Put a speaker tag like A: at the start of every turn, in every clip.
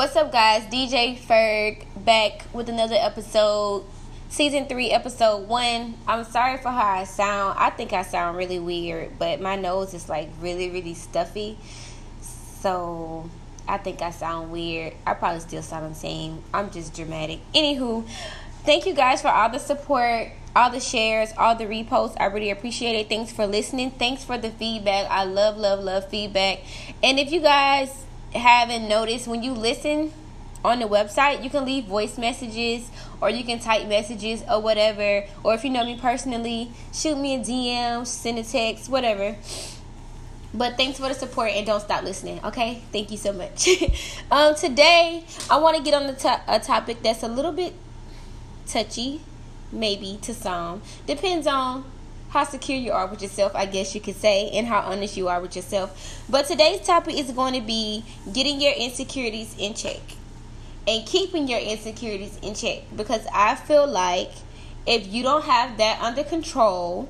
A: What's up, guys? DJ Ferg back with another episode, season three, episode one. I'm sorry for how I sound. I think I sound really weird, but my nose is like really, really stuffy. So I think I sound weird. I probably still sound the same. I'm just dramatic. Anywho, thank you guys for all the support all the shares, all the reposts. I really appreciate it. Thanks for listening. Thanks for the feedback. I love, love, love feedback. And if you guys haven't noticed, when you listen on the website, you can leave voice messages or you can type messages or whatever. Or if you know me personally, shoot me a DM, send a text, whatever. But thanks for the support and don't stop listening. Okay, thank you so much. um, today I want to get on the to- a topic that's a little bit touchy maybe to some. Depends on how secure you are with yourself, I guess you could say, and how honest you are with yourself. But today's topic is going to be getting your insecurities in check and keeping your insecurities in check because I feel like if you don't have that under control,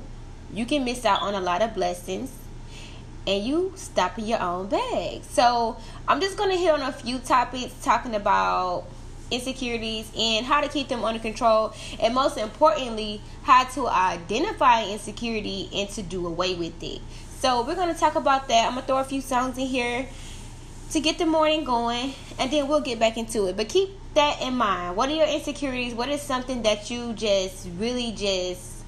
A: you can miss out on a lot of blessings and you stop in your own bag. So, I'm just going to hit on a few topics talking about insecurities and how to keep them under control. And most importantly how to identify insecurity and to do away with it. So we're going to talk about that. I'm going to throw a few songs in here to get the morning going and then we'll get back into it. But keep that in mind. What are your insecurities? What is something that you just really just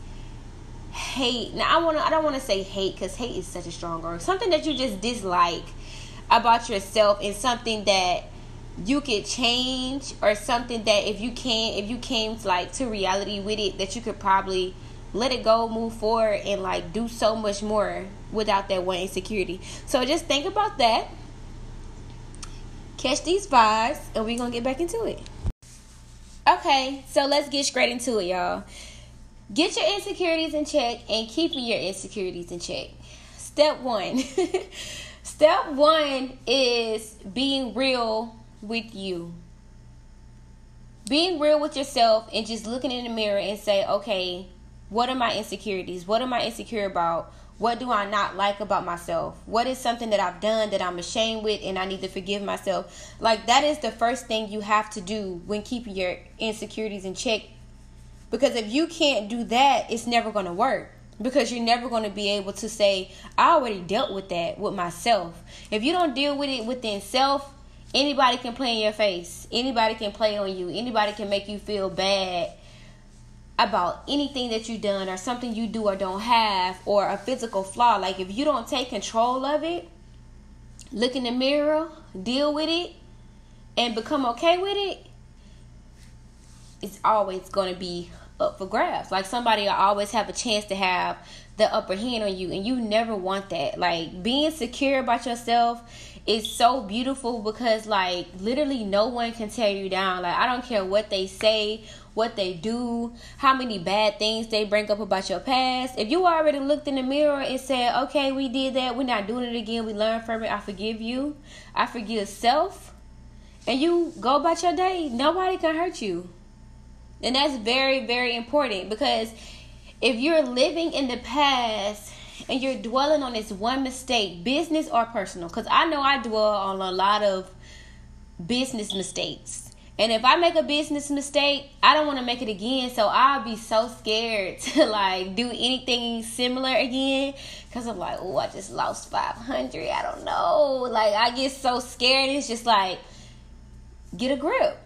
A: hate? Now i want to i don't want to say hate because hate is such a strong word. Something that you just dislike about yourself and something that you could change or something that if you can if you came to like to reality with it that you could probably let it go move forward and like do so much more without that one insecurity. So just think about that. Catch these vibes and we're gonna get back into it. Okay so let's get straight into it y'all. Get your insecurities in check and keeping your insecurities in check. Step one. Step one is being real with you. Being real with yourself and just looking in the mirror and say, okay, what are my insecurities? What am I insecure about? What do I not like about myself? What is something that I've done that I'm ashamed with and I need to forgive myself? Like, that is the first thing you have to do when keeping your insecurities in check. Because if you can't do that, it's never going to work. Because you're never going to be able to say, I already dealt with that with myself. If you don't deal with it within self, Anybody can play in your face. Anybody can play on you. Anybody can make you feel bad about anything that you've done or something you do or don't have or a physical flaw. Like if you don't take control of it, look in the mirror, deal with it, and become okay with it, it's always going to be up for grabs. Like somebody will always have a chance to have the upper hand on you, and you never want that. Like being secure about yourself is so beautiful because like literally no one can tear you down. Like I don't care what they say, what they do, how many bad things they bring up about your past. If you already looked in the mirror and said, "Okay, we did that. We're not doing it again. We learned from it. I forgive you. I forgive self." And you go about your day, nobody can hurt you. And that's very very important because if you're living in the past and you're dwelling on this one mistake, business or personal, because I know I dwell on a lot of business mistakes. And if I make a business mistake, I don't want to make it again. So I'll be so scared to like do anything similar again. Cause I'm like, oh, I just lost 500. I don't know. Like I get so scared. It's just like, get a grip.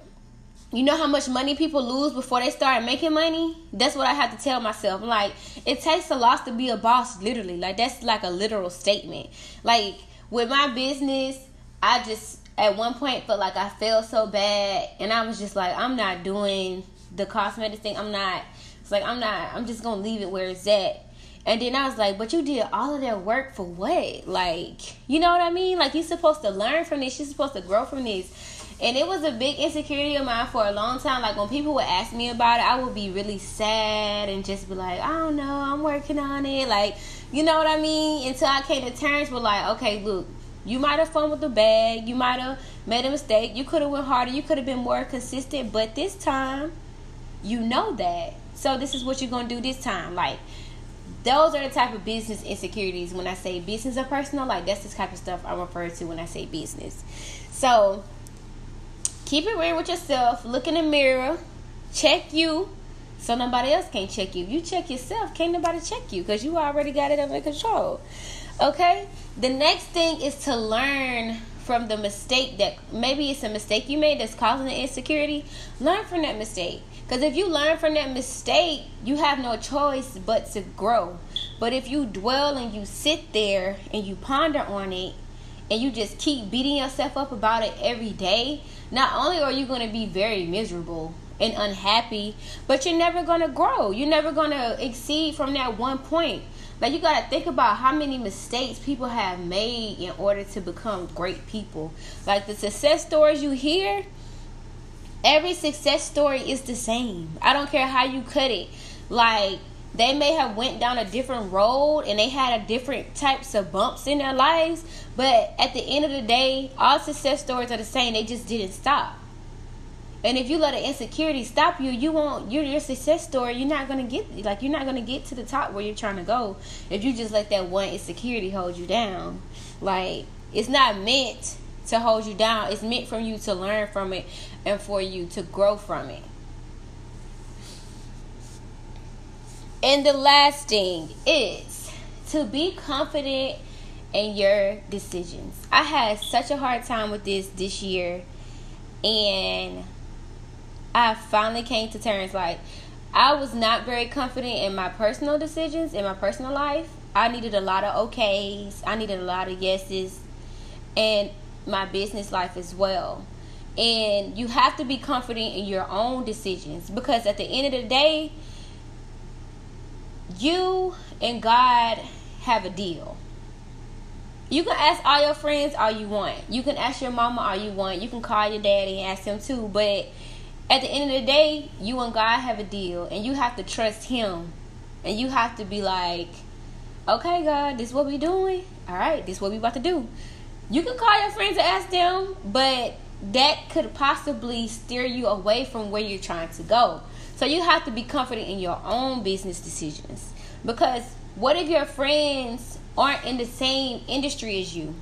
A: You know how much money people lose before they start making money? That's what I have to tell myself. Like, it takes a loss to be a boss, literally. Like, that's like a literal statement. Like, with my business, I just, at one point, felt like I failed so bad. And I was just like, I'm not doing the cosmetic thing. I'm not, it's like, I'm not, I'm just going to leave it where it's at. And then I was like, but you did all of that work for what? Like, you know what I mean? Like, you're supposed to learn from this. You're supposed to grow from this and it was a big insecurity of mine for a long time. Like when people would ask me about it, I would be really sad and just be like, I don't know, I'm working on it. Like, you know what I mean? Until I came to terms with like, okay, look, you might have fun with the bag, you might have made a mistake, you could have went harder, you could have been more consistent, but this time, you know that. So this is what you're gonna do this time. Like those are the type of business insecurities when I say business or personal, like that's the type of stuff I refer to when I say business. So keep it real with yourself. Look in the mirror. Check you. So nobody else can't check you. You check yourself, can't nobody check you because you already got it under control. Okay? The next thing is to learn from the mistake that maybe it's a mistake you made that's causing the insecurity. Learn from that mistake. Because if you learn from that mistake, you have no choice but to grow. But if you dwell and you sit there and you ponder on it and you just keep beating yourself up about it every day, not only are you going to be very miserable and unhappy, but you're never going to grow. You're never going to exceed from that one point. Like you got to think about how many mistakes people have made in order to become great people. Like the success stories you hear, every success story is the same. I don't care how you cut it. Like they may have went down a different road and they had a different types of bumps in their lives, but at the end of the day, all success stories are the same. They just didn't stop. And if you let an insecurity stop you, you won't. Your your success story, you're not gonna get like you're not gonna get to the top where you're trying to go if you just let that one insecurity hold you down. Like it's not meant to hold you down. It's meant for you to learn from it and for you to grow from it. And the last thing is to be confident in your decisions. I had such a hard time with this this year and I finally came to terms like I was not very confident in my personal decisions in my personal life. I needed a lot of okays. I needed a lot of yeses and my business life as well. And you have to be confident in your own decisions because at the end of the day, you and God have a deal. You can ask all your friends all you want. You can ask your mama all you want. You can call your daddy and ask him too. But at the end of the day, you and God have a deal, and you have to trust Him, and you have to be like, "Okay, God, this is what we doing. All right, this is what we about to do." You can call your friends and ask them, but that could possibly steer you away from where you're trying to go. So you have to be confident in your own business decisions. Because what if your friends aren't in the same industry as you?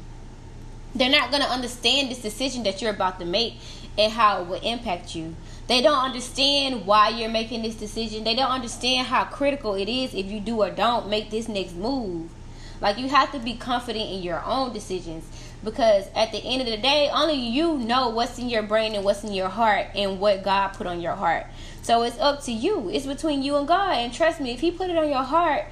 A: They're not going to understand this decision that you're about to make and how it will impact you. They don't understand why you're making this decision. They don't understand how critical it is if you do or don't make this next move. Like you have to be confident in your own decisions because at the end of the day, only you know what's in your brain and what's in your heart and what God put on your heart. So it's up to you. It's between you and God. And trust me, if He put it on your heart,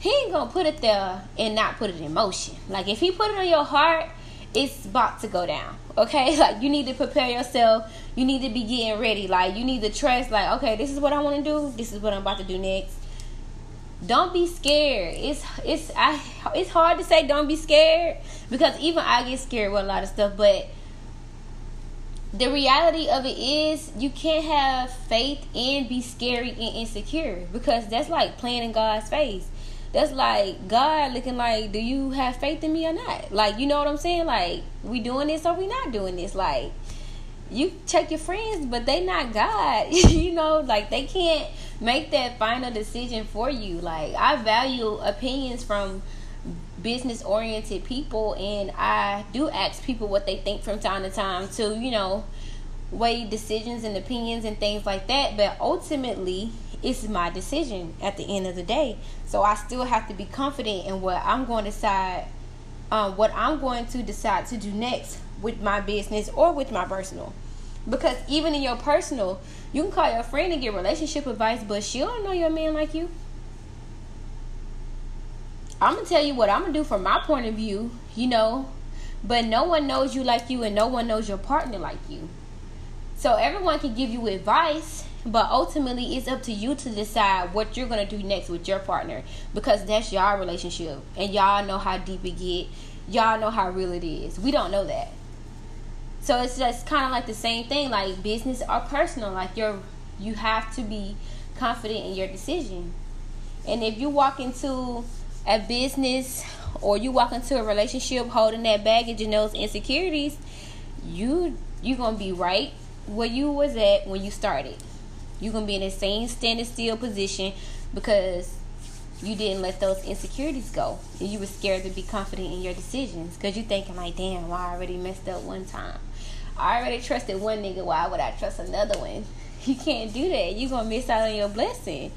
A: He ain't gonna put it there and not put it in motion. Like if He put it on your heart, it's about to go down. Okay, like you need to prepare yourself. You need to be getting ready. Like you need to trust. Like okay, this is what I want to do. This is what I'm about to do next. Don't be scared. It's it's I it's hard to say don't be scared because even I get scared with a lot of stuff. But the reality of it is you can't have faith and be scary and insecure because that's like playing in God's face that's like God looking like, do you have faith in me or not? Like, you know what I'm saying? Like, we doing this or we not doing this? Like, you check your friends, but they not God. you know, like they can't make that final decision for you. Like, I value opinions from business oriented people, and I do ask people what they think from time to time to, you know, weigh decisions and opinions and things like that. But ultimately, it's my decision at the end of the day. So I still have to be confident in what I'm going to decide, um, what I'm going to decide to do next with my business or with my personal. Because even in your personal, you can call your friend and get relationship advice, but she don't know your man like you. I'm gonna tell you what I'm gonna do from my point of view, you know, but no one knows you like you and no one knows your partner like you. So everyone can give you advice, but ultimately, it's up to you to decide what you're gonna do next with your partner because that's y'all relationship, and y'all know how deep it get. Y'all know how real it is. We don't know that. So it's just kind of like the same thing, like business or personal. Like you're, you have to be confident in your decision. And if you walk into a business or you walk into a relationship holding that baggage and those insecurities, you you're gonna be right where you was at when you started. You're gonna be in the same standing still position because you didn't let those insecurities go and you were scared to be confident in your decisions because you're thinking like damn well, i already messed up one time I already trusted one nigga. Why would I trust another one? You can't do that. You're gonna miss out on your blessing.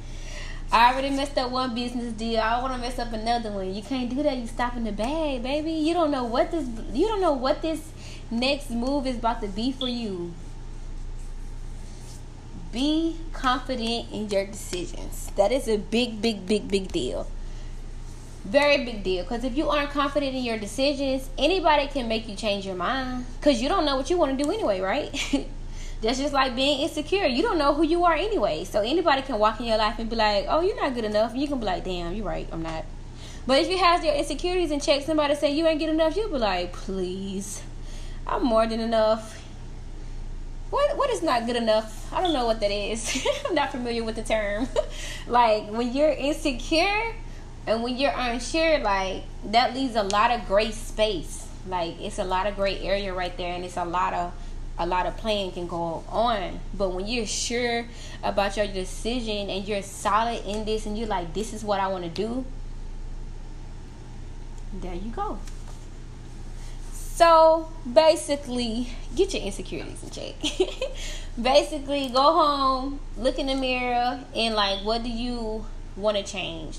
A: I already messed up one business deal. I want to mess up another one. You can't do that. You stop in the bag, baby. You don't know what this. You don't know what this next move is about to be for you. Be confident in your decisions. That is a big, big, big, big deal. Very big deal. Because if you aren't confident in your decisions, anybody can make you change your mind. Because you don't know what you want to do anyway, right? That's just like being insecure. You don't know who you are anyway. So anybody can walk in your life and be like, "Oh, you're not good enough." You can be like, "Damn, you're right. I'm not." But if you have your insecurities in check, somebody say you ain't good enough, you'll be like, "Please, I'm more than enough." What what is not good enough? I don't know what that is. I'm not familiar with the term. like when you're insecure and when you're unsure, like that leaves a lot of gray space. Like it's a lot of gray area right there, and it's a lot of a lot of playing can go on. But when you're sure about your decision and you're solid in this and you're like, this is what I want to do, there you go. So basically, get your insecurities in check. basically, go home, look in the mirror, and like, what do you want to change?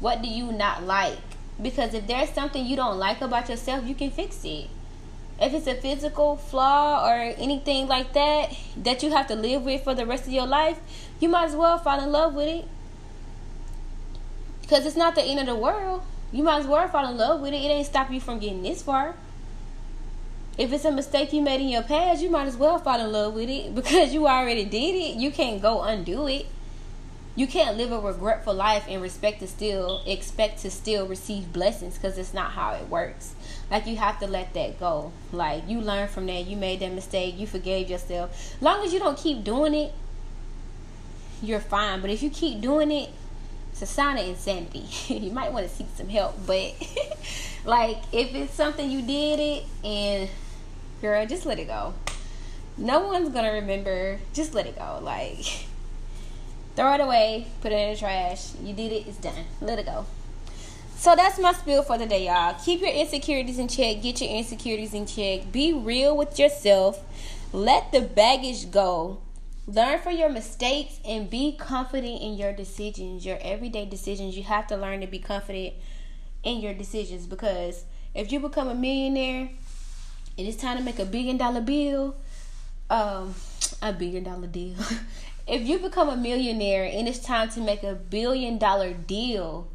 A: What do you not like? Because if there's something you don't like about yourself, you can fix it if it's a physical flaw or anything like that that you have to live with for the rest of your life, you might as well fall in love with it. Because it's not the end of the world. You might as well fall in love with it. It ain't stop you from getting this far. If it's a mistake you made in your past, you might as well fall in love with it because you already did it. You can't go undo it. You can't live a regretful life and respect to still expect to still receive blessings because it's not how it works. Like you have to let that go. Like you learn from that. You made that mistake. You forgave yourself. Long as you don't keep doing it you're fine. But if you keep doing it it's a sign of insanity you might want to seek some help but like if it's something you did it and girl just let it go no one's gonna remember just let it go like Throw it away, put it in the trash. You did it, it's done. Let it go. So that's my spiel for the day, y'all. Keep your insecurities in check. Get your insecurities in check. Be real with yourself. Let the baggage go. Learn from your mistakes and be confident in your decisions, your everyday decisions. You have to learn to be confident in your decisions because if you become a millionaire and it's time to make a billion dollar bill, um, a billion dollar deal. if you become a millionaire and it's time to make a billion dollar deal,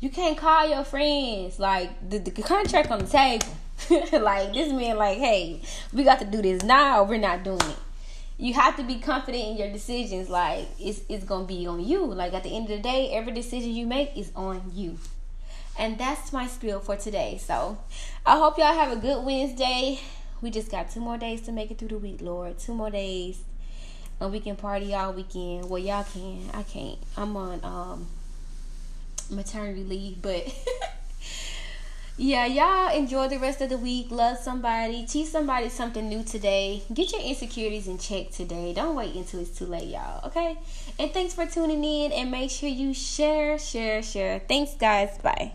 A: you can't call your friends like the, the contract on the table. like this man, like, hey, we got to do this now. we're not doing it. You have to be confident in your decisions. Like it's it's gonna be on you. Like at the end of the day, every decision you make is on you. And that's my spiel for today. So I hope y'all have a good Wednesday. We just got two more days to make it through the week, Lord. Two more days and we can party all weekend. Well, y'all can. I can't. I'm on um maternity leave, but yeah, y'all enjoy the rest of the week. Love somebody. Teach somebody something new today. Get your insecurities in check today. Don't wait until it's too late, y'all. Okay? And thanks for tuning in and make sure you share, share, share. Thanks guys. Bye.